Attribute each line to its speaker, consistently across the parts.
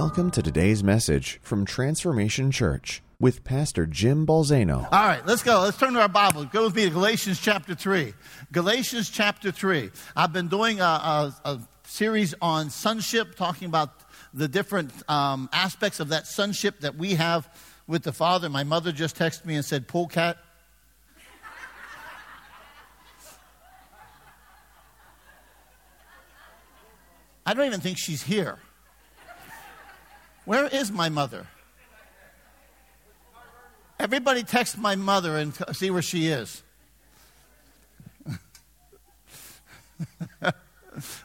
Speaker 1: Welcome to today's message from Transformation Church with Pastor Jim Balzano.
Speaker 2: All right, let's go. Let's turn to our Bible. Go with me to Galatians chapter 3. Galatians chapter 3. I've been doing a, a, a series on sonship, talking about the different um, aspects of that sonship that we have with the Father. My mother just texted me and said, Pull cat. I don't even think she's here. Where is my mother? Everybody text my mother and see where she is.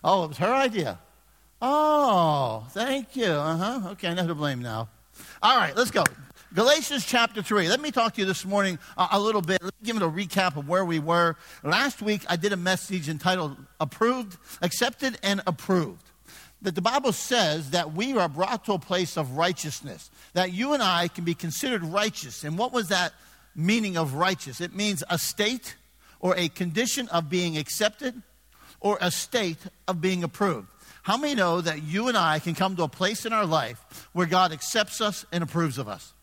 Speaker 2: oh, it was her idea. Oh, thank you. Uh huh. Okay, I know who to blame now. All right, let's go. Galatians chapter 3. Let me talk to you this morning a, a little bit. Let me give it a recap of where we were. Last week, I did a message entitled Approved, Accepted, and Approved that the Bible says that we are brought to a place of righteousness, that you and I can be considered righteous. And what was that meaning of righteous? It means a state or a condition of being accepted or a state of being approved. How many know that you and I can come to a place in our life where God accepts us and approves of us?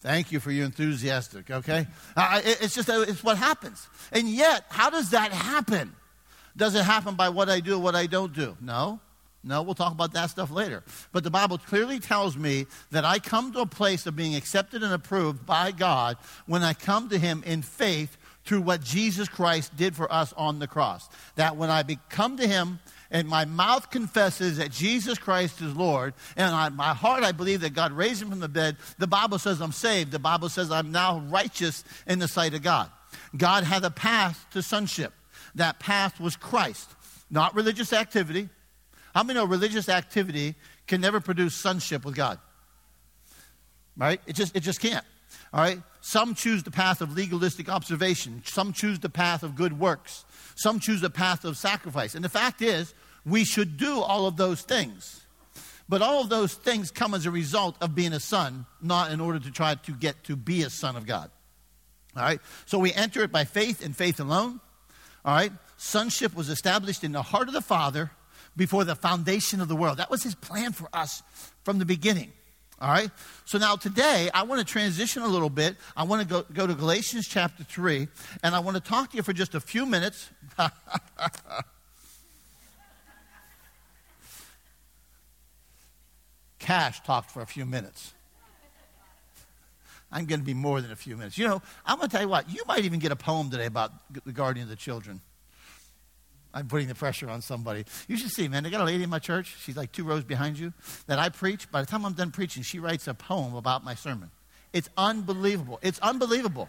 Speaker 2: Thank you for your enthusiastic, okay? Uh, it's just it's what happens. And yet, how does that happen? Does it happen by what I do what I don't do? No. No, we'll talk about that stuff later. But the Bible clearly tells me that I come to a place of being accepted and approved by God when I come to Him in faith through what Jesus Christ did for us on the cross. That when I come to Him and my mouth confesses that Jesus Christ is Lord, and I, my heart I believe that God raised Him from the dead, the Bible says I'm saved. The Bible says I'm now righteous in the sight of God. God had a path to sonship. That path was Christ, not religious activity how many know religious activity can never produce sonship with God? Right? It just, it just can't. All right? Some choose the path of legalistic observation. Some choose the path of good works. Some choose the path of sacrifice. And the fact is, we should do all of those things. But all of those things come as a result of being a son, not in order to try to get to be a son of God. All right? So we enter it by faith and faith alone. All right? Sonship was established in the heart of the Father before the foundation of the world. That was his plan for us from the beginning. All right? So now today, I want to transition a little bit. I want to go, go to Galatians chapter 3, and I want to talk to you for just a few minutes. Cash talked for a few minutes. I'm going to be more than a few minutes. You know, I'm going to tell you what, you might even get a poem today about the guardian of the children. I'm putting the pressure on somebody. You should see, man. They got a lady in my church. She's like two rows behind you. That I preach. By the time I'm done preaching, she writes a poem about my sermon. It's unbelievable. It's unbelievable.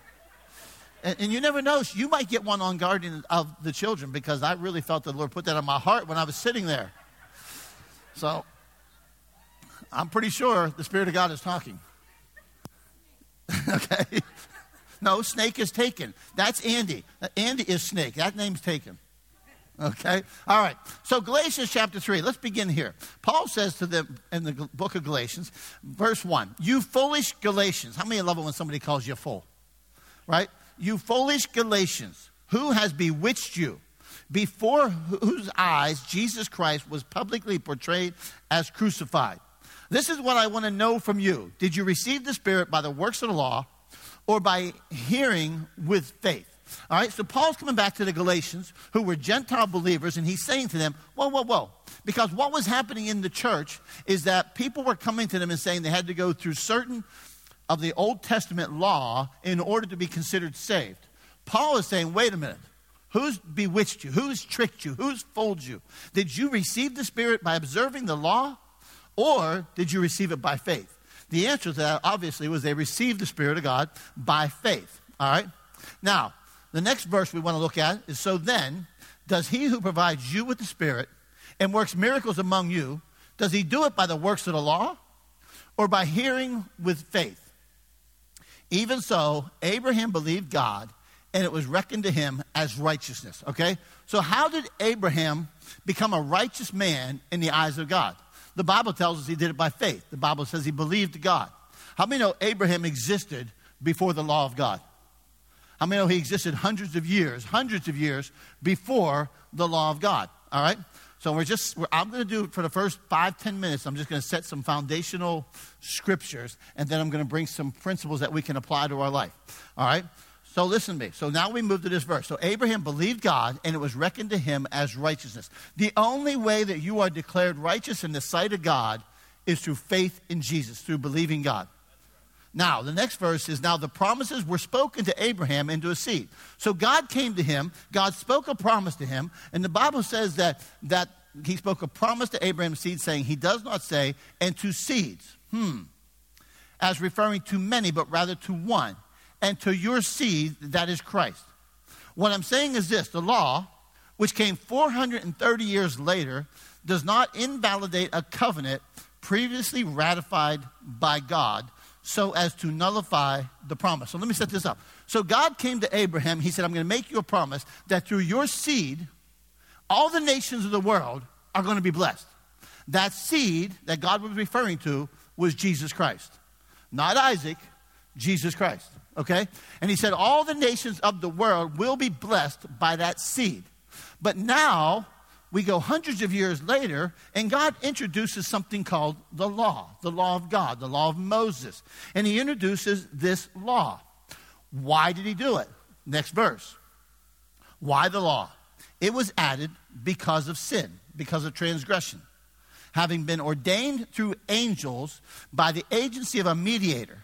Speaker 2: And, and you never know. You might get one on guardian of the children because I really felt the Lord put that on my heart when I was sitting there. So I'm pretty sure the Spirit of God is talking. okay? No, Snake is taken. That's Andy. Andy is Snake. That name's taken. Okay? All right. So, Galatians chapter 3, let's begin here. Paul says to them in the book of Galatians, verse 1, You foolish Galatians. How many love it when somebody calls you a fool? Right? You foolish Galatians, who has bewitched you? Before whose eyes Jesus Christ was publicly portrayed as crucified. This is what I want to know from you. Did you receive the Spirit by the works of the law or by hearing with faith? All right, so Paul's coming back to the Galatians who were Gentile believers, and he's saying to them, Whoa, whoa, whoa. Because what was happening in the church is that people were coming to them and saying they had to go through certain of the Old Testament law in order to be considered saved. Paul is saying, Wait a minute. Who's bewitched you? Who's tricked you? Who's fooled you? Did you receive the Spirit by observing the law, or did you receive it by faith? The answer to that, obviously, was they received the Spirit of God by faith. All right? Now, the next verse we want to look at is So then, does he who provides you with the Spirit and works miracles among you, does he do it by the works of the law or by hearing with faith? Even so, Abraham believed God and it was reckoned to him as righteousness. Okay? So, how did Abraham become a righteous man in the eyes of God? The Bible tells us he did it by faith. The Bible says he believed God. How many know Abraham existed before the law of God? Many know he existed hundreds of years, hundreds of years before the law of God? All right? So we're just, we're, I'm going to do for the first five, ten minutes, I'm just going to set some foundational scriptures, and then I'm going to bring some principles that we can apply to our life. All right? So listen to me. So now we move to this verse. So Abraham believed God, and it was reckoned to him as righteousness. The only way that you are declared righteous in the sight of God is through faith in Jesus, through believing God. Now, the next verse is now the promises were spoken to Abraham into a seed. So God came to him, God spoke a promise to him, and the Bible says that, that he spoke a promise to Abraham's seed, saying, He does not say, and to seeds, hmm, as referring to many, but rather to one and to your seed, that is Christ. What I'm saying is this the law, which came 430 years later, does not invalidate a covenant previously ratified by God so as to nullify the promise. So let me set this up. So God came to Abraham. He said, I'm going to make you a promise that through your seed, all the nations of the world are going to be blessed. That seed that God was referring to was Jesus Christ. Not Isaac, Jesus Christ okay? And he said, All the nations of the world will be blessed by that seed. But now, we go hundreds of years later, and God introduces something called the law, the law of God, the law of Moses. And he introduces this law. Why did he do it? Next verse. Why the law? It was added because of sin, because of transgression. Having been ordained through angels by the agency of a mediator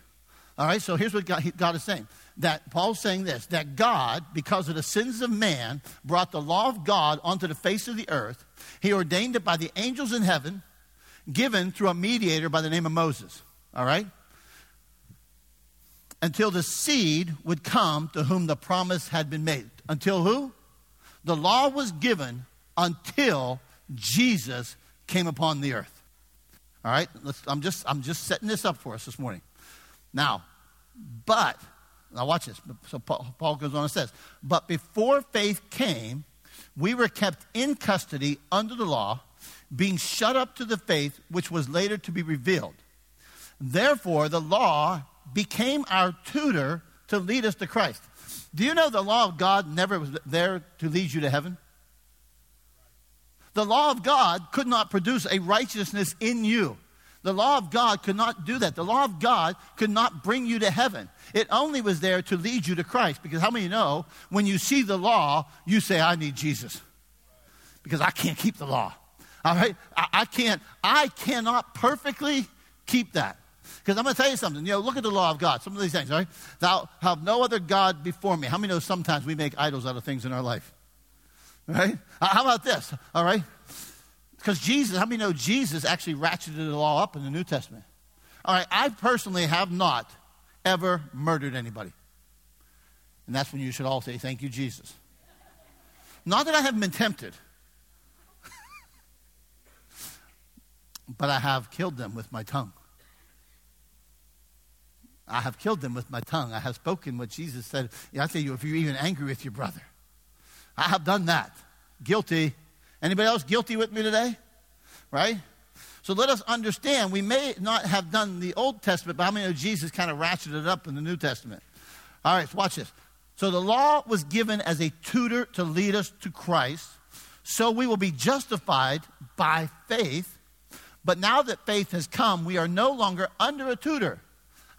Speaker 2: all right, so here's what God, is saying. That Paul's saying this that God, because of the sins of man, brought the law of God onto the face of the earth. He ordained it by the angels in heaven, given through a mediator by the name of Moses. All right? Until the seed would come to whom the promise had been made. Until who? The law was given until Jesus came upon the earth. All right? I'm, just, I'm just setting this up for us this morning. Now, but, now watch this. So Paul goes on and says, But before faith came, we were kept in custody under the law, being shut up to the faith which was later to be revealed. Therefore, the law became our tutor to lead us to Christ. Do you know the law of God never was there to lead you to heaven? The law of God could not produce a righteousness in you. The law of God could not do that. The law of God could not bring you to heaven. It only was there to lead you to Christ. Because how many know when you see the law, you say, I need Jesus? Because I can't keep the law. All right? I, I can't, I cannot perfectly keep that. Because I'm going to tell you something. You know, look at the law of God. Some of these things, right? Thou have no other God before me. How many know sometimes we make idols out of things in our life? Right? How about this? All right? Because Jesus, how many know Jesus actually ratcheted it all up in the New Testament? All right, I personally have not ever murdered anybody. And that's when you should all say, Thank you, Jesus. Not that I haven't been tempted, but I have killed them with my tongue. I have killed them with my tongue. I have spoken what Jesus said. I say you if you're even angry with your brother. I have done that. Guilty. Anybody else guilty with me today? Right? So let us understand, we may not have done the Old Testament, but how many know Jesus kind of ratcheted it up in the New Testament? All right, so watch this. So the law was given as a tutor to lead us to Christ, so we will be justified by faith. But now that faith has come, we are no longer under a tutor.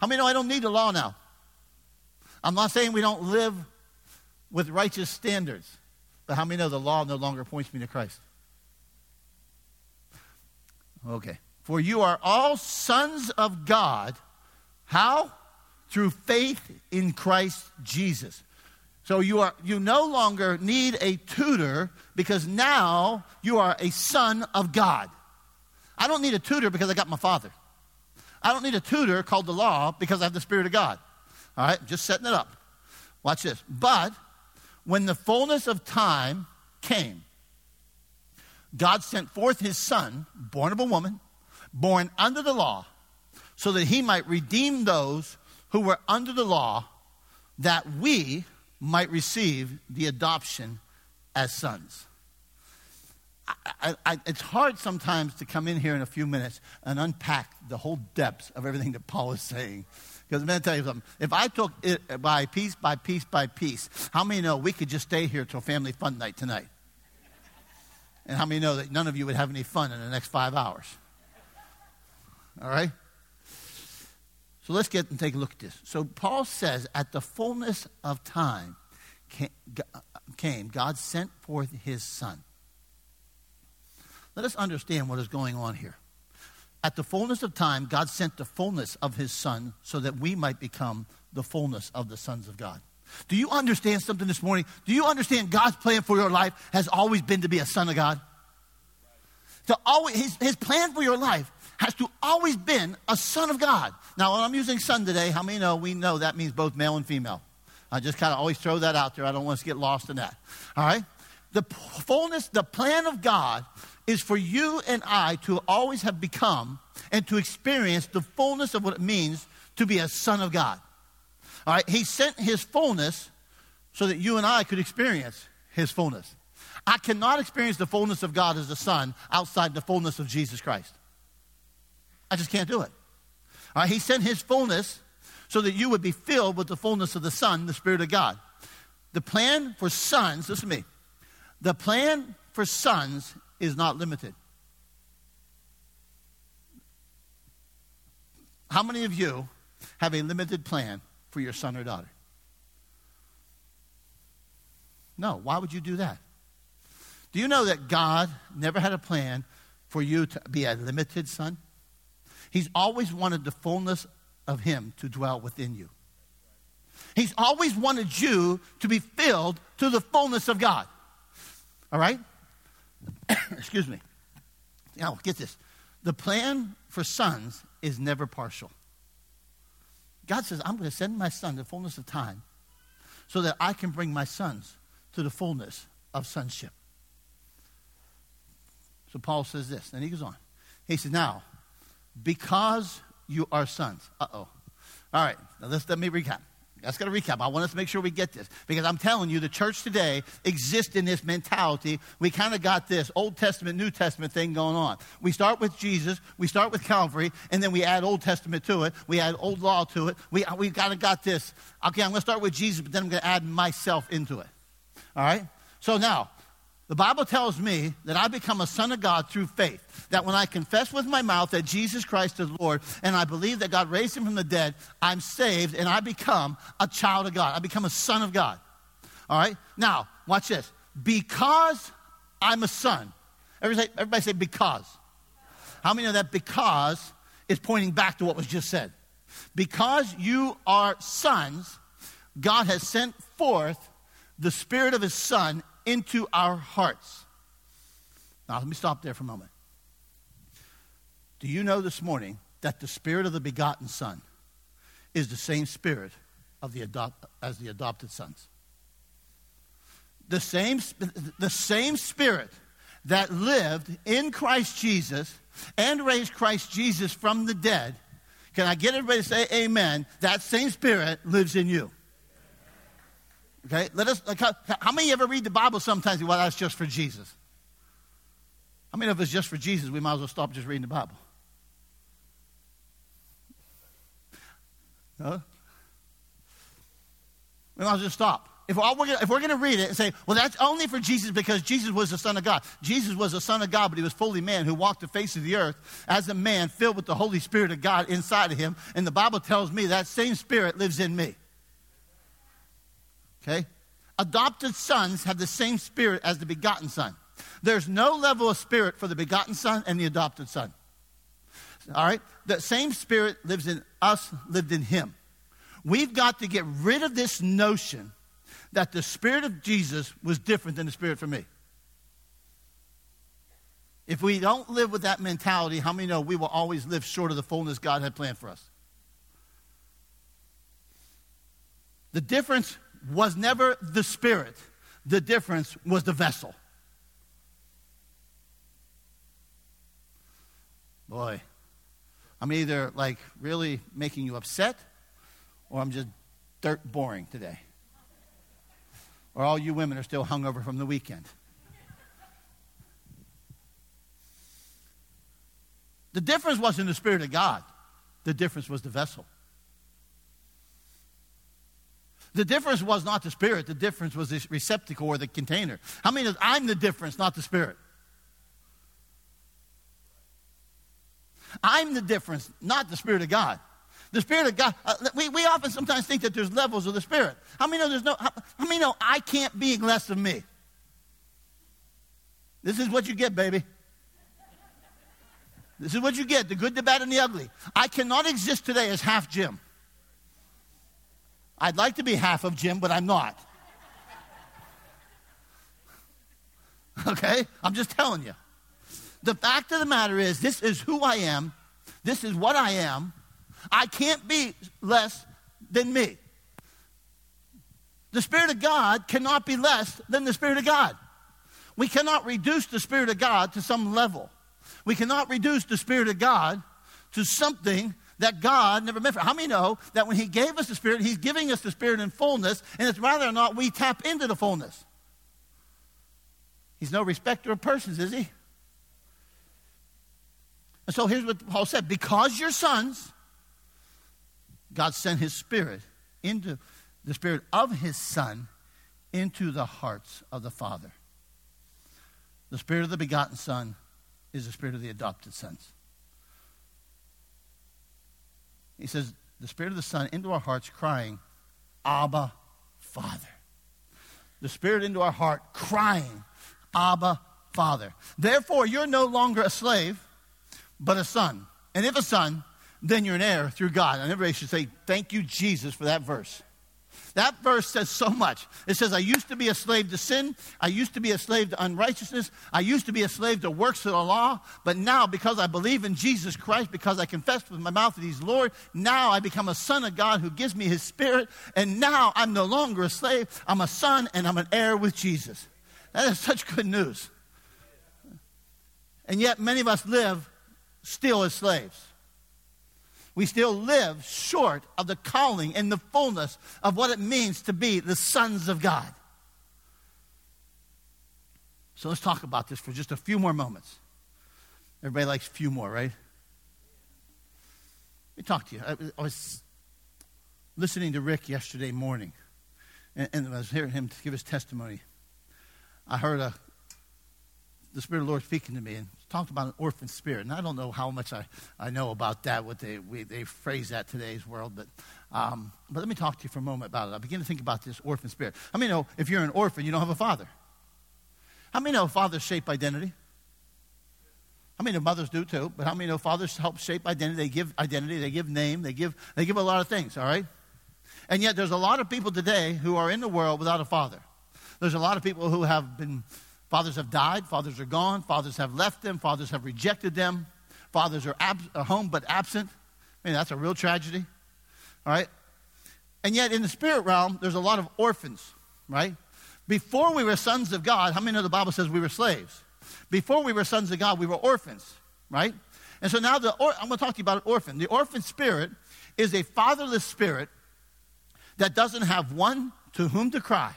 Speaker 2: How many know I don't need the law now? I'm not saying we don't live with righteous standards. But how many know the law no longer points me to Christ? Okay. For you are all sons of God. How? Through faith in Christ Jesus. So you are you no longer need a tutor because now you are a son of God. I don't need a tutor because I got my father. I don't need a tutor called the law because I have the Spirit of God. All right, just setting it up. Watch this. But when the fullness of time came, God sent forth his son, born of a woman, born under the law, so that he might redeem those who were under the law, that we might receive the adoption as sons. I, I, it's hard sometimes to come in here in a few minutes and unpack the whole depths of everything that Paul is saying. Because I'm going to tell you something. If I took it by piece by piece by piece, how many know we could just stay here till family fun night tonight? And how many know that none of you would have any fun in the next five hours? All right? So let's get and take a look at this. So Paul says, at the fullness of time came, God sent forth his son. Let us understand what is going on here. At the fullness of time, God sent the fullness of his son so that we might become the fullness of the sons of God. Do you understand something this morning? Do you understand God's plan for your life has always been to be a son of God? To always, his, his plan for your life has to always been a son of God. Now, when I'm using son today, how many know we know that means both male and female? I just kind of always throw that out there. I don't want us to get lost in that. All right? The fullness, the plan of God is for you and I to always have become and to experience the fullness of what it means to be a son of God. All right? He sent his fullness so that you and I could experience his fullness. I cannot experience the fullness of God as a son outside the fullness of Jesus Christ. I just can't do it. All right? He sent his fullness so that you would be filled with the fullness of the Son, the Spirit of God. The plan for sons, listen to me, the plan for sons is not limited. How many of you have a limited plan for your son or daughter? No. Why would you do that? Do you know that God never had a plan for you to be a limited son? He's always wanted the fullness of Him to dwell within you. He's always wanted you to be filled to the fullness of God. All right? Excuse me. Now, get this. The plan for sons is never partial. God says, I'm going to send my son to the fullness of time so that I can bring my sons to the fullness of sonship. So Paul says this, and he goes on. He says, Now, because you are sons. Uh oh. All right, now let's, let me recap. That's got to recap. I want us to make sure we get this because I'm telling you, the church today exists in this mentality. We kind of got this Old Testament, New Testament thing going on. We start with Jesus, we start with Calvary, and then we add Old Testament to it. We add Old Law to it. We we kind of got this. Okay, I'm going to start with Jesus, but then I'm going to add myself into it. All right. So now the Bible tells me that I become a son of God through faith. That when I confess with my mouth that Jesus Christ is Lord and I believe that God raised him from the dead, I'm saved and I become a child of God. I become a son of God. All right? Now, watch this. Because I'm a son. Everybody say, everybody say because. How many know that because is pointing back to what was just said? Because you are sons, God has sent forth the Spirit of His Son into our hearts. Now, let me stop there for a moment. Do you know this morning that the Spirit of the begotten Son is the same Spirit of the adopt, as the adopted sons? The same, the same Spirit that lived in Christ Jesus and raised Christ Jesus from the dead. Can I get everybody to say amen? That same Spirit lives in you. Okay, let us. How, how many ever read the Bible sometimes? Well, that's just for Jesus. How many of us just for Jesus? We might as well stop just reading the Bible. No? We might as well just stop. If we're, going to read it and say, well, that's only for Jesus because Jesus was the Son of God. Jesus was the Son of God, but he was fully man who walked the face of the earth as a man filled with the Holy Spirit of God inside of him. And the Bible tells me that same Spirit lives in me. Okay? Adopted sons have the same spirit as the begotten son. There's no level of spirit for the begotten son and the adopted son. All right? The same spirit lives in us, lived in him. We've got to get rid of this notion that the spirit of Jesus was different than the spirit for me. If we don't live with that mentality, how many know we will always live short of the fullness God had planned for us? The difference was never the spirit, the difference was the vessel. Boy, I'm either like really making you upset or I'm just dirt boring today. Or all you women are still hungover from the weekend. The difference wasn't the Spirit of God, the difference was the vessel. The difference was not the spirit, the difference was the receptacle or the container. How many I'm the difference, not the spirit? I'm the difference, not the Spirit of God. The Spirit of God, uh, we, we often sometimes think that there's levels of the Spirit. How many know there's no, how, how many know I can't be less than me? This is what you get, baby. This is what you get the good, the bad, and the ugly. I cannot exist today as half Jim. I'd like to be half of Jim, but I'm not. Okay? I'm just telling you. The fact of the matter is, this is who I am. This is what I am. I can't be less than me. The Spirit of God cannot be less than the Spirit of God. We cannot reduce the Spirit of God to some level. We cannot reduce the Spirit of God to something that God never meant for. How many know that when He gave us the Spirit, He's giving us the Spirit in fullness, and it's whether or not we tap into the fullness. He's no respecter of persons, is He? And so here's what Paul said because you're sons, God sent His Spirit into the Spirit of His Son into the hearts of the Father. The Spirit of the begotten Son is the Spirit of the adopted sons. He says, the Spirit of the Son into our hearts, crying, Abba, Father. The Spirit into our heart, crying, Abba, Father. Therefore, you're no longer a slave, but a son. And if a son, then you're an heir through God. And everybody should say, Thank you, Jesus, for that verse. That verse says so much. It says, I used to be a slave to sin. I used to be a slave to unrighteousness. I used to be a slave to works of the law. But now, because I believe in Jesus Christ, because I confess with my mouth that He's Lord, now I become a son of God who gives me His Spirit. And now I'm no longer a slave. I'm a son and I'm an heir with Jesus. That is such good news. And yet, many of us live still as slaves. We still live short of the calling and the fullness of what it means to be the sons of God. So let's talk about this for just a few more moments. Everybody likes a few more, right? Let me talk to you. I, was listening to Rick yesterday morning, and, and I was hearing him give his testimony. I heard a, the Spirit of the Lord speaking to me and talked about an orphan spirit. And I don't know how much I, I know about that, what they, we, they phrase that today's world. But, um, but let me talk to you for a moment about it. I begin to think about this orphan spirit. How many know if you're an orphan, you don't have a father? How many know fathers shape identity? How many know mothers do too? But how many know fathers help shape identity? They give identity, they give name, they give, they give a lot of things, all right? And yet there's a lot of people today who are in the world without a father. There's a lot of people who have been, fathers have died, fathers are gone, fathers have left them, fathers have rejected them, fathers are, ab- are home but absent. I mean, that's a real tragedy, all right? And yet, in the spirit realm, there's a lot of orphans, right? Before we were sons of God, how many know the Bible says we were slaves? Before we were sons of God, we were orphans, right? And so now the or- I'm going to talk to you about an orphan. The orphan spirit is a fatherless spirit that doesn't have one to whom to cry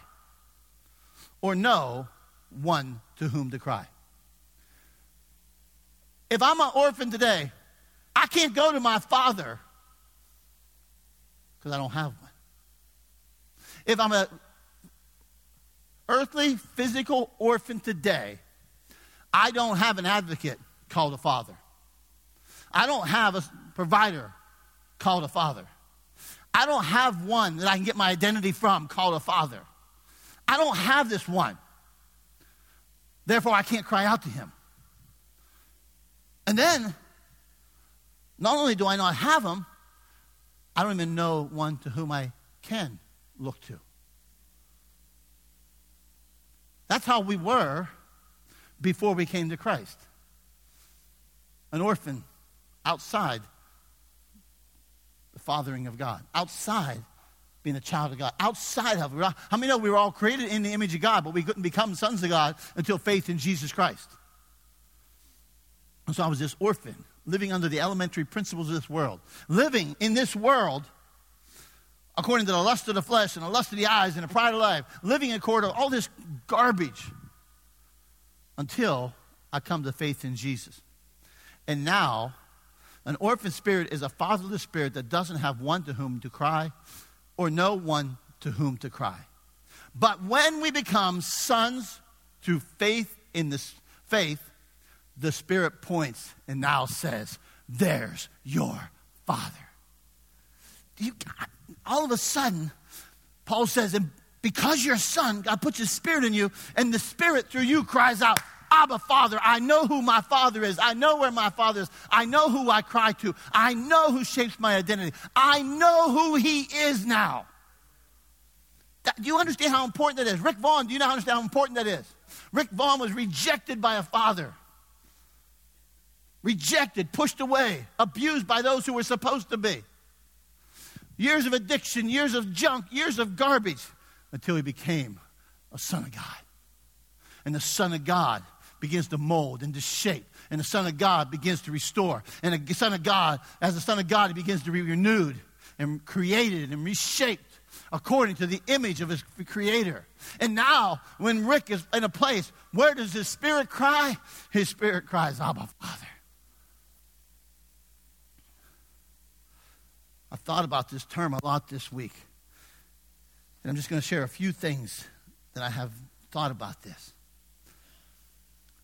Speaker 2: or know one to whom to cry. If I'm an orphan today, I can't go to my father because I don't have one. If I'm a earthly, physical orphan today, I don't have an advocate called a father. I don't have a provider called a father. I don't have one that I can get my identity from called a father. I don't have this one. Therefore, I can't cry out to him. And then, not only do I not have him, I don't even know one to whom I can look to. That's how we were before we came to Christ. An orphan outside the fathering of God, outside being a child of God, outside of. How many know we were all created in the image of God, but we couldn't become sons of God until faith in Jesus Christ? And so I was this orphan, living under the elementary principles of this world, living in this world according to the lust of the flesh and the lust of the eyes and the pride of life, living according to all this garbage until I come to faith in Jesus. And now, an orphan spirit is a fatherless spirit that doesn't have one to whom to cry or no one to whom to cry. But when we become sons through faith in this faith, the Spirit points and now says, there's your father. You, all of a sudden, Paul says, and because you're a son, God puts his spirit in you, and the spirit through you cries out, Abba, Father, I know who my Father is. I know where my Father is. I know who I cry to. I know who shapes my identity. I know who He is now. That, do you understand how important that is? Rick Vaughn, do you know understand how important that is? Rick Vaughn was rejected by a father, rejected, pushed away, abused by those who were supposed to be. Years of addiction, years of junk, years of garbage, until he became a son of God. And the Son of God begins to mold and to shape. And the Son of God begins to restore. And the Son of God, as the Son of God, he begins to be renewed and created and reshaped according to the image of his creator. And now, when Rick is in a place, where does his spirit cry? His spirit cries, Abba, Father. I thought about this term a lot this week. And I'm just going to share a few things that I have thought about this.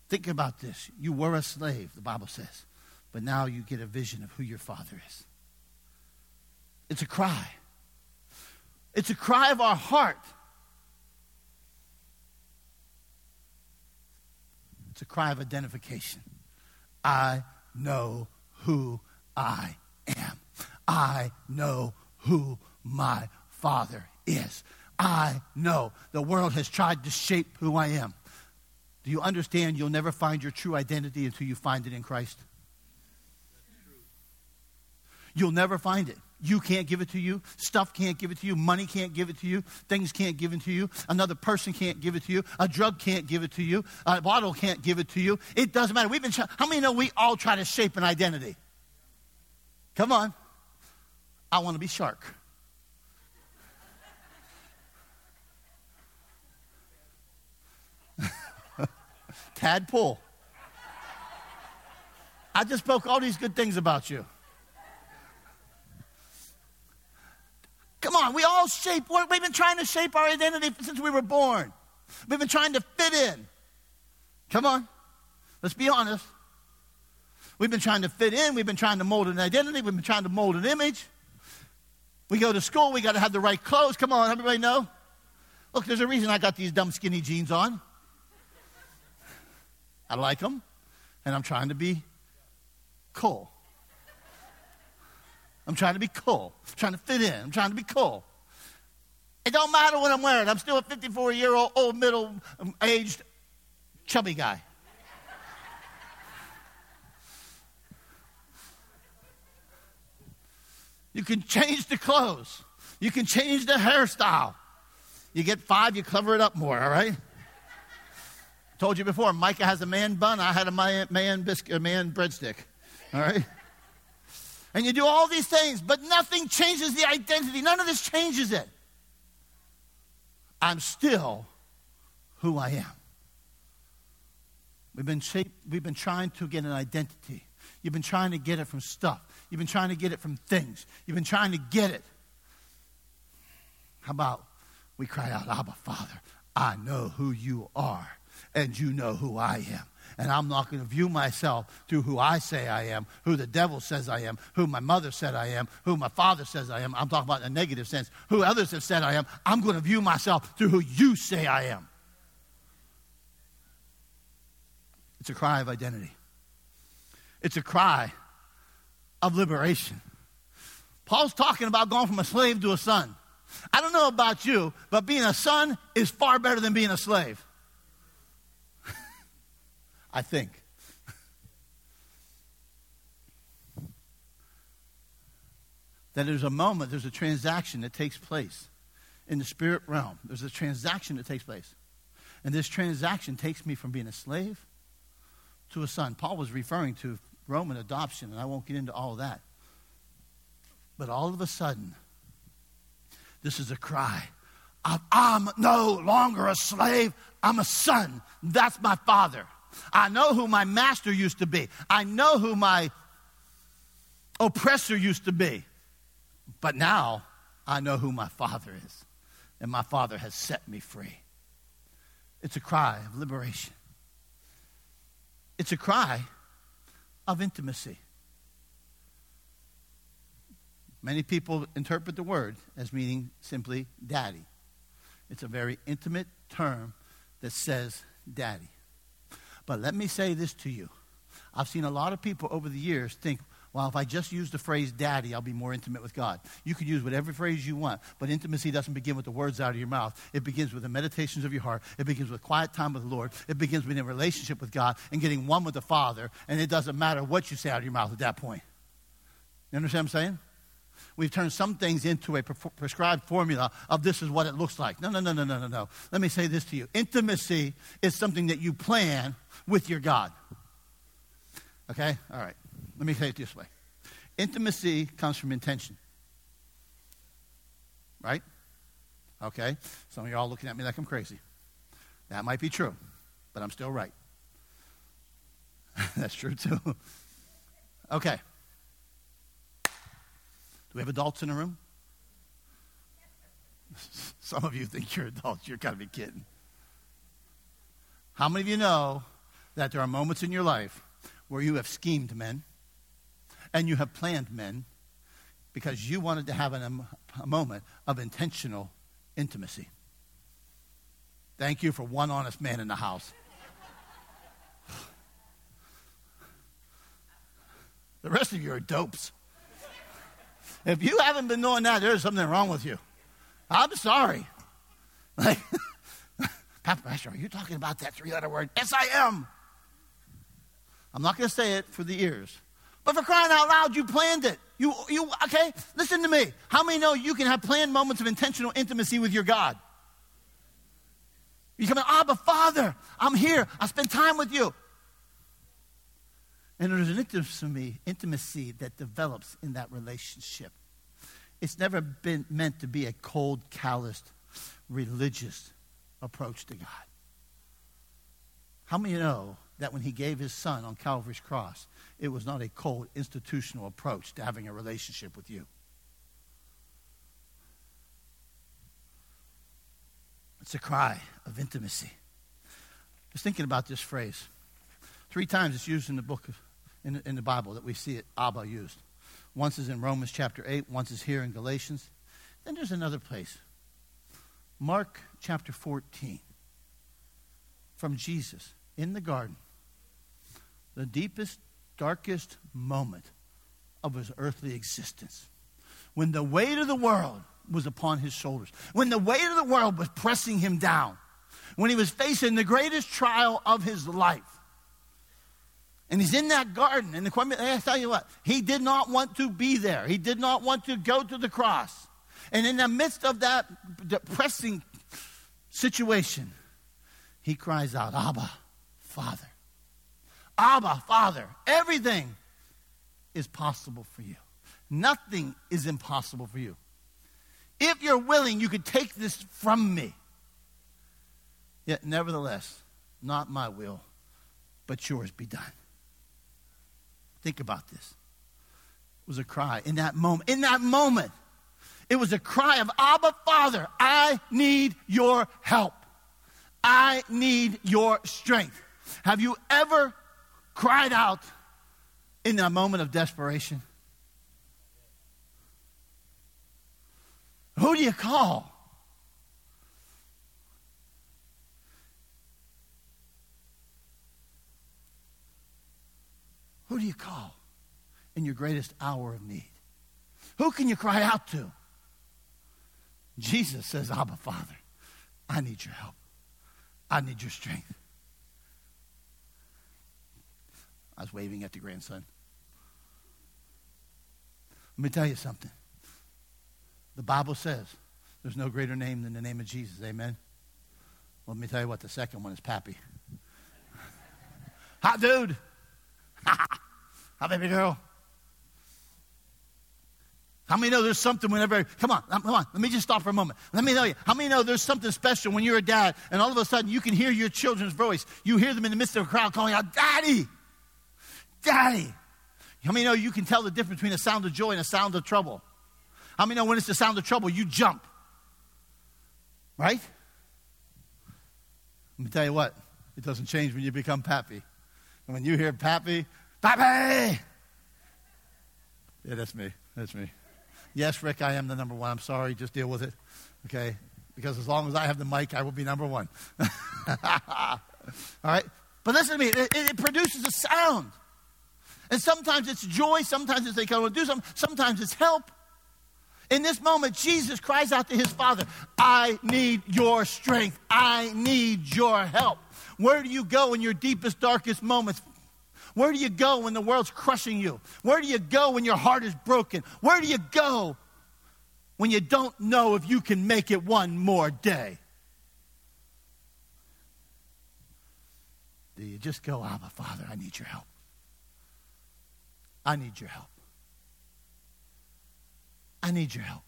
Speaker 2: Think about this. You were a slave, the Bible says, but now you get a vision of who your father is. It's a cry. It's a cry of our heart. It's a cry of identification. I know who I am. I know who my father is. I know the world has tried to shape who I am. Do you understand you'll never find your true identity until you find it in Christ? You'll never find it. You can't give it to you. Stuff can't give it to you. Money can't give it to you. Things can't give it to you. Another person can't give it to you. A drug can't give it to you. A bottle can't give it to you. It doesn't matter. We've been. How many know we all try to shape an identity? Come on. I want to be shark. Tadpole. I just spoke all these good things about you. Come on, we all shape, we've been trying to shape our identity since we were born. We've been trying to fit in. Come on, let's be honest. We've been trying to fit in, we've been trying to mold an identity, we've been trying to mold an image. We go to school, we got to have the right clothes. Come on, everybody know? Look, there's a reason I got these dumb skinny jeans on. I like them, and I'm trying to be cool. I'm trying to be cool. I'm trying to fit in. I'm trying to be cool. It don't matter what I'm wearing. I'm still a 54 year old, old middle um, aged, chubby guy. You can change the clothes. You can change the hairstyle. You get five, you cover it up more, all right? Told you before, Micah has a man bun. I had a man, man, biscuit, a man breadstick. All right? And you do all these things, but nothing changes the identity. None of this changes it. I'm still who I am. We've been, we've been trying to get an identity. You've been trying to get it from stuff. You've been trying to get it from things. You've been trying to get it. How about we cry out, Abba, Father, I know who you are and you know who I am. And I'm not going to view myself through who I say I am, who the devil says I am, who my mother said I am, who my father says I am. I'm talking about in a negative sense. Who others have said I am. I'm going to view myself through who you say I am. It's a cry of identity, it's a cry of liberation. Paul's talking about going from a slave to a son. I don't know about you, but being a son is far better than being a slave. I think. that there's a moment, there's a transaction that takes place in the spirit realm. There's a transaction that takes place. And this transaction takes me from being a slave to a son. Paul was referring to Roman adoption, and I won't get into all that. But all of a sudden, this is a cry I'm no longer a slave, I'm a son. That's my father. I know who my master used to be. I know who my oppressor used to be. But now I know who my father is. And my father has set me free. It's a cry of liberation. It's a cry of intimacy. Many people interpret the word as meaning simply daddy. It's a very intimate term that says daddy. But let me say this to you. I've seen a lot of people over the years think, well, if I just use the phrase daddy, I'll be more intimate with God. You could use whatever phrase you want, but intimacy doesn't begin with the words out of your mouth. It begins with the meditations of your heart. It begins with quiet time with the Lord. It begins with a relationship with God and getting one with the Father. And it doesn't matter what you say out of your mouth at that point. You understand what I'm saying? We've turned some things into a prescribed formula of this is what it looks like. No, no, no, no, no, no, no. Let me say this to you. Intimacy is something that you plan with your God. Okay? All right. Let me say it this way intimacy comes from intention. Right? Okay? Some of you are all looking at me like I'm crazy. That might be true, but I'm still right. That's true too. okay. Do we have adults in the room? Some of you think you're adults. You're got to be kidding. How many of you know that there are moments in your life where you have schemed men and you have planned men because you wanted to have an, um, a moment of intentional intimacy. Thank you for one honest man in the house. The rest of you are dopes. If you haven't been doing that, there's something wrong with you. I'm sorry. Like, Pastor, are you talking about that three letter word? Yes, I am. I'm not going to say it for the ears. But for crying out loud, you planned it. You, you, okay? Listen to me. How many know you can have planned moments of intentional intimacy with your God? You come in, Abba, Father, I'm here. I spend time with you. And there's an intimacy, intimacy that develops in that relationship. It's never been meant to be a cold, calloused, religious approach to God. How many know that when he gave his son on Calvary's cross, it was not a cold institutional approach to having a relationship with you. It's a cry of intimacy. I was thinking about this phrase. Three times it's used in the book of, in, in the Bible that we see it Abba used. Once is in Romans chapter 8, once is here in Galatians. Then there's another place. Mark chapter 14. From Jesus in the garden the deepest, darkest moment of his earthly existence. When the weight of the world was upon his shoulders, when the weight of the world was pressing him down, when he was facing the greatest trial of his life. And he's in that garden, and the, I tell you what, he did not want to be there. He did not want to go to the cross. And in the midst of that depressing situation, he cries out, Abba, Father. Abba, Father, everything is possible for you. Nothing is impossible for you. If you're willing, you could take this from me. Yet, nevertheless, not my will, but yours be done. Think about this. It was a cry in that moment. In that moment, it was a cry of Abba, Father, I need your help. I need your strength. Have you ever cried out in a moment of desperation? Who do you call? Who do you call in your greatest hour of need? Who can you cry out to? Jesus says, Abba, Father, I need your help. I need your strength. I was waving at the grandson. Let me tell you something. The Bible says there's no greater name than the name of Jesus. Amen. Let me tell you what, the second one is Pappy. Hot dude. Hi, baby girl. How many know there's something whenever, come on, um, come on, let me just stop for a moment. Let me tell you, how many know there's something special when you're a dad and all of a sudden you can hear your children's voice? You hear them in the midst of a crowd calling out, Daddy! Daddy. How many know you can tell the difference between a sound of joy and a sound of trouble? How many know when it's the sound of trouble, you jump? Right? Let me tell you what, it doesn't change when you become Pappy. And when you hear Pappy, Pappy! Yeah, that's me. That's me. Yes, Rick, I am the number one. I'm sorry. Just deal with it. Okay? Because as long as I have the mic, I will be number one. All right? But listen to me, it, it produces a sound. And sometimes it's joy, sometimes it's they come to do something, sometimes it's help. In this moment, Jesus cries out to his Father, I need your strength. I need your help. Where do you go in your deepest, darkest moments? Where do you go when the world's crushing you? Where do you go when your heart is broken? Where do you go when you don't know if you can make it one more day? Do you just go, Abba, Father, I need your help? I need your help. I need your help.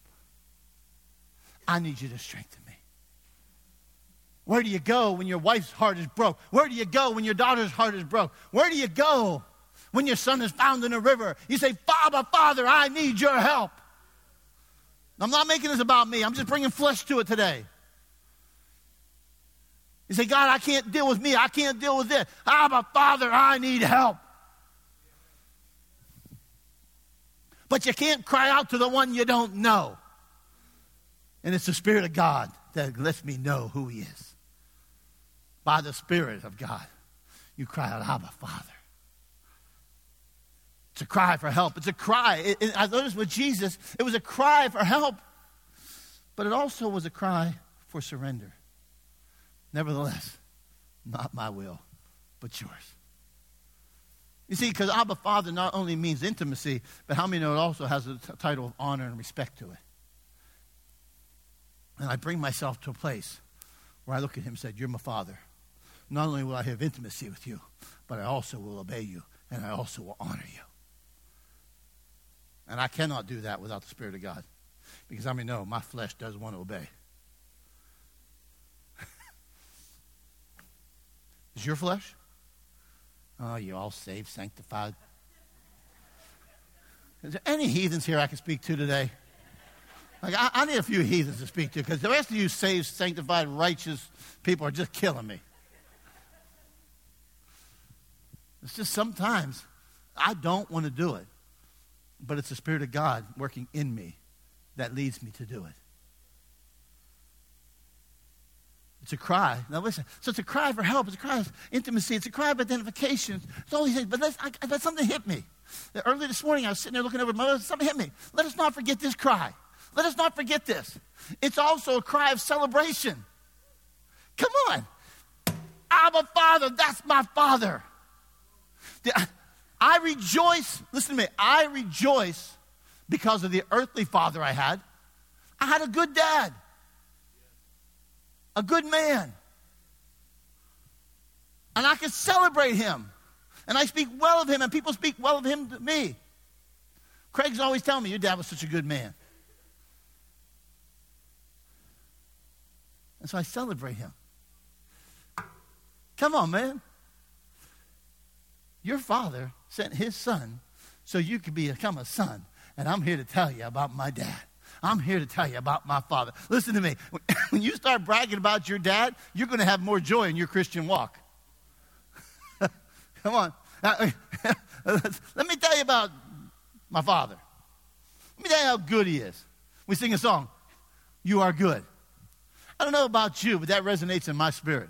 Speaker 2: I need you to strengthen me. Where do you go when your wife's heart is broke? Where do you go when your daughter's heart is broke? Where do you go when your son is found in a river? You say, Father, Father, I need your help. I'm not making this about me. I'm just bringing flesh to it today. You say, God, I can't deal with me. I can't deal with this. Abba, Father, I need help. But you can't cry out to the one you don't know. And it's the Spirit of God that lets me know who He is. By the Spirit of God, you cry out, Abba, Father. It's a cry for help. It's a cry. It, it, I noticed with Jesus, it was a cry for help, but it also was a cry for surrender. Nevertheless, not my will, but yours. You see, because Abba Father not only means intimacy, but how many know it also has a t- title of honor and respect to it? And I bring myself to a place where I look at him and said, You're my father. Not only will I have intimacy with you, but I also will obey you, and I also will honor you. And I cannot do that without the Spirit of God. Because I mean, no, my flesh does want to obey. Is your flesh? Oh, you all saved, sanctified. Is there any heathens here I can speak to today? Like, I, I need a few heathens to speak to because the rest of you saved, sanctified, righteous people are just killing me. It's just sometimes I don't want to do it, but it's the Spirit of God working in me that leads me to do it. It's a cry. Now listen. So it's a cry for help. It's a cry of intimacy. It's a cry of identification. It's all these things. But let's, I, let something hit me. Early this morning, I was sitting there looking over my mother. something hit me. Let us not forget this cry. Let us not forget this. It's also a cry of celebration. Come on. I'm a Father, that's my Father. I rejoice, listen to me, I rejoice because of the earthly father I had. I had a good dad a good man. And I can celebrate him. And I speak well of him, and people speak well of him to me. Craig's always telling me, Your dad was such a good man. And so I celebrate him. Come on, man. Your father sent his son so you could become a son. And I'm here to tell you about my dad. I'm here to tell you about my father. Listen to me. When you start bragging about your dad, you're going to have more joy in your Christian walk. Come on. Let me tell you about my father. Let me tell you how good he is. We sing a song, You Are Good. I don't know about you, but that resonates in my spirit.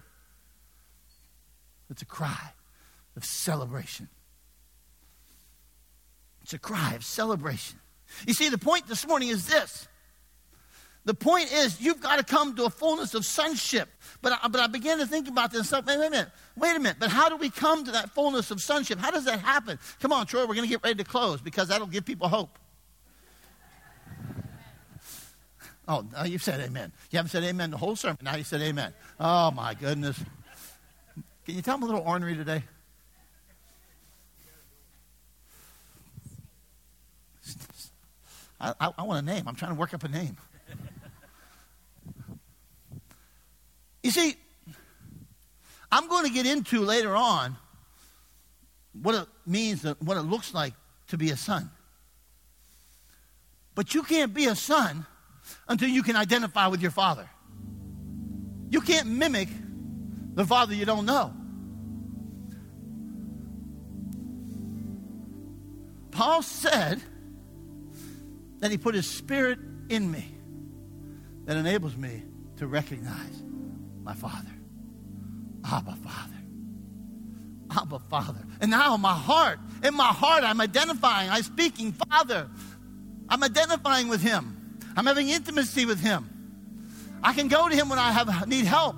Speaker 2: It's a cry of celebration. It's a cry of celebration. You see, the point this morning is this. The point is, you've got to come to a fullness of sonship. But I, but I began to think about this. Wait, wait a minute. Wait a minute. But how do we come to that fullness of sonship? How does that happen? Come on, Troy, we're going to get ready to close because that'll give people hope. Oh, you've said amen. You haven't said amen the whole sermon. Now you said amen. Oh, my goodness. Can you tell them a little ornery today? I, I, I want a name. I'm trying to work up a name. You see, I'm going to get into later on what it means, what it looks like to be a son. But you can't be a son until you can identify with your father. You can't mimic the father you don't know. Paul said that He put His Spirit in me that enables me to recognize my Father. Abba, Father. Abba, Father. And now my heart, in my heart, I'm identifying, I'm speaking, Father. I'm identifying with Him. I'm having intimacy with Him. I can go to Him when I have, need help.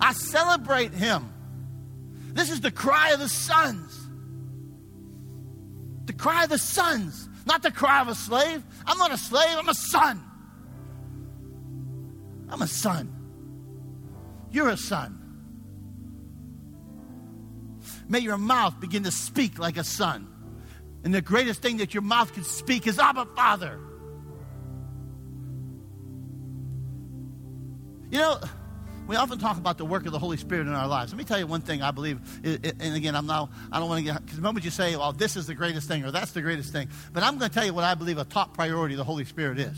Speaker 2: I celebrate Him. This is the cry of the sons. The cry of the sons, not the cry of a slave. I'm not a slave, I'm a son. I'm a son. You're a son. May your mouth begin to speak like a son. And the greatest thing that your mouth can speak is Abba, Father. You know, we often talk about the work of the Holy Spirit in our lives. Let me tell you one thing I believe, and again, I'm now, I don't want to get, because the moment you say, well, this is the greatest thing or that's the greatest thing, but I'm going to tell you what I believe a top priority of the Holy Spirit is.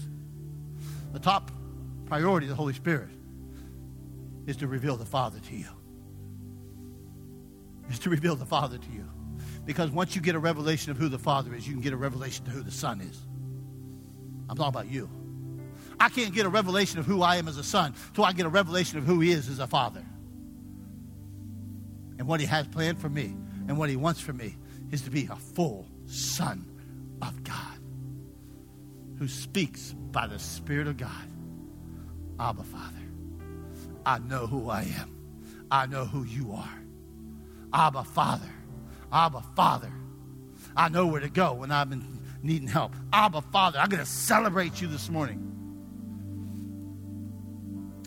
Speaker 2: The top priority of the Holy Spirit is to reveal the Father to you. Is to reveal the Father to you. Because once you get a revelation of who the Father is, you can get a revelation of who the Son is. I'm talking about you. I can't get a revelation of who I am as a son until I get a revelation of who He is as a Father. And what He has planned for me and what He wants for me is to be a full Son of God who speaks by the Spirit of God. Abba, Father, I know who I am. I know who you are. Abba, Father. Abba, Father. I know where to go when I've been needing help. Abba, Father, I'm going to celebrate you this morning.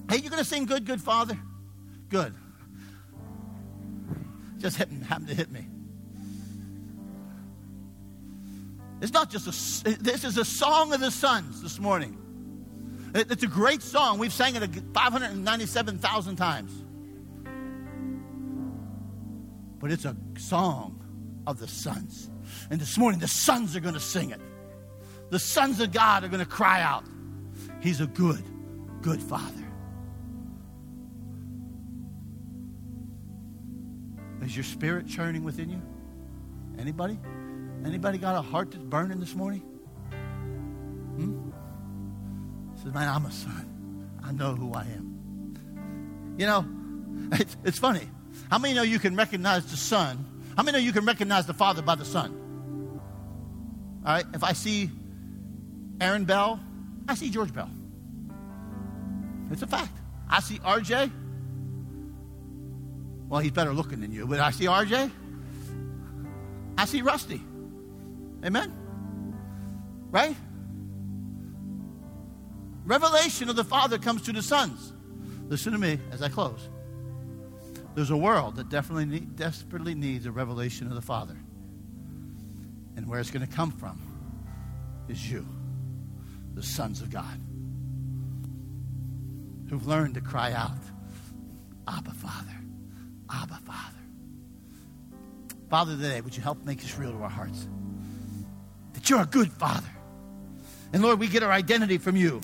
Speaker 2: Hey, you going to sing Good, Good Father? Good. Just hit, happened to hit me. It's not just a, this is a song of the sons this morning. It's a great song. We've sang it 597,000 times. But it's a song of the sons. And this morning, the sons are going to sing it. The sons of God are going to cry out, He's a good, good Father. Your spirit churning within you? Anybody? Anybody got a heart that's burning this morning? Hmm? says, Man, I'm a son. I know who I am. You know, it's, it's funny. How many know you can recognize the son? How many know you can recognize the father by the son? All right, if I see Aaron Bell, I see George Bell. It's a fact. I see RJ. Well, he's better looking than you, but I see RJ. I see Rusty. Amen? Right? Revelation of the Father comes to the sons. Listen to me as I close. There's a world that definitely need, desperately needs a revelation of the Father. And where it's going to come from is you, the sons of God, who've learned to cry out, Abba, Father, Abba, Father. Father, today, would you help make this real to our hearts? That you're a good Father. And Lord, we get our identity from you.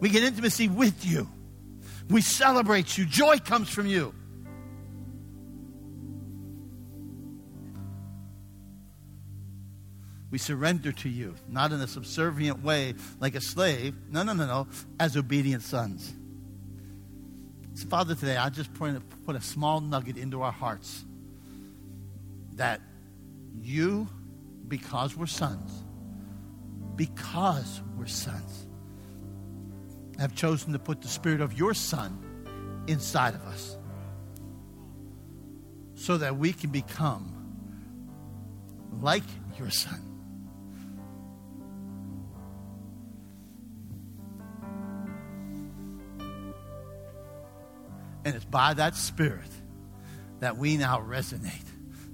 Speaker 2: We get intimacy with you. We celebrate you. Joy comes from you. We surrender to you, not in a subservient way like a slave. No, no, no, no. As obedient sons. So, Father, today I just put a small nugget into our hearts that you, because we're sons, because we're sons, have chosen to put the Spirit of your Son inside of us so that we can become like your Son. And it's by that Spirit that we now resonate,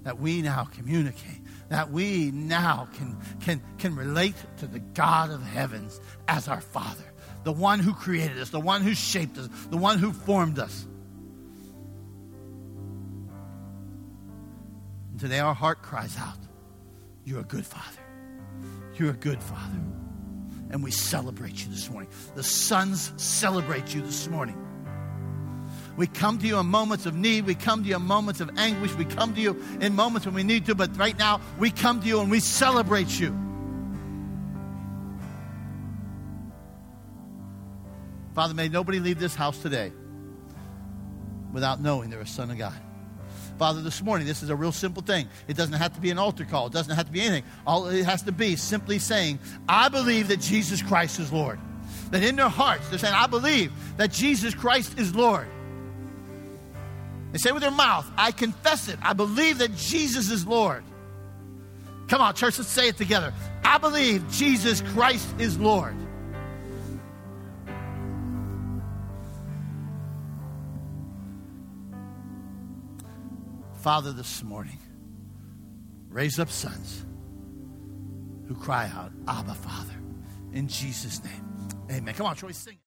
Speaker 2: that we now communicate, that we now can, can, can relate to the God of heavens as our Father the one who created us, the one who shaped us, the one who formed us. And today our heart cries out, You're a good Father. You're a good Father. And we celebrate you this morning. The sons celebrate you this morning. We come to you in moments of need. We come to you in moments of anguish. We come to you in moments when we need to. But right now, we come to you and we celebrate you. Father, may nobody leave this house today without knowing they're a son of God. Father, this morning, this is a real simple thing. It doesn't have to be an altar call, it doesn't have to be anything. All it has to be simply saying, I believe that Jesus Christ is Lord. That in their hearts, they're saying, I believe that Jesus Christ is Lord. They say with their mouth, I confess it. I believe that Jesus is Lord. Come on, church, let's say it together. I believe Jesus Christ is Lord. Father, this morning, raise up sons who cry out, Abba, Father, in Jesus' name. Amen. Come on, Troy, sing.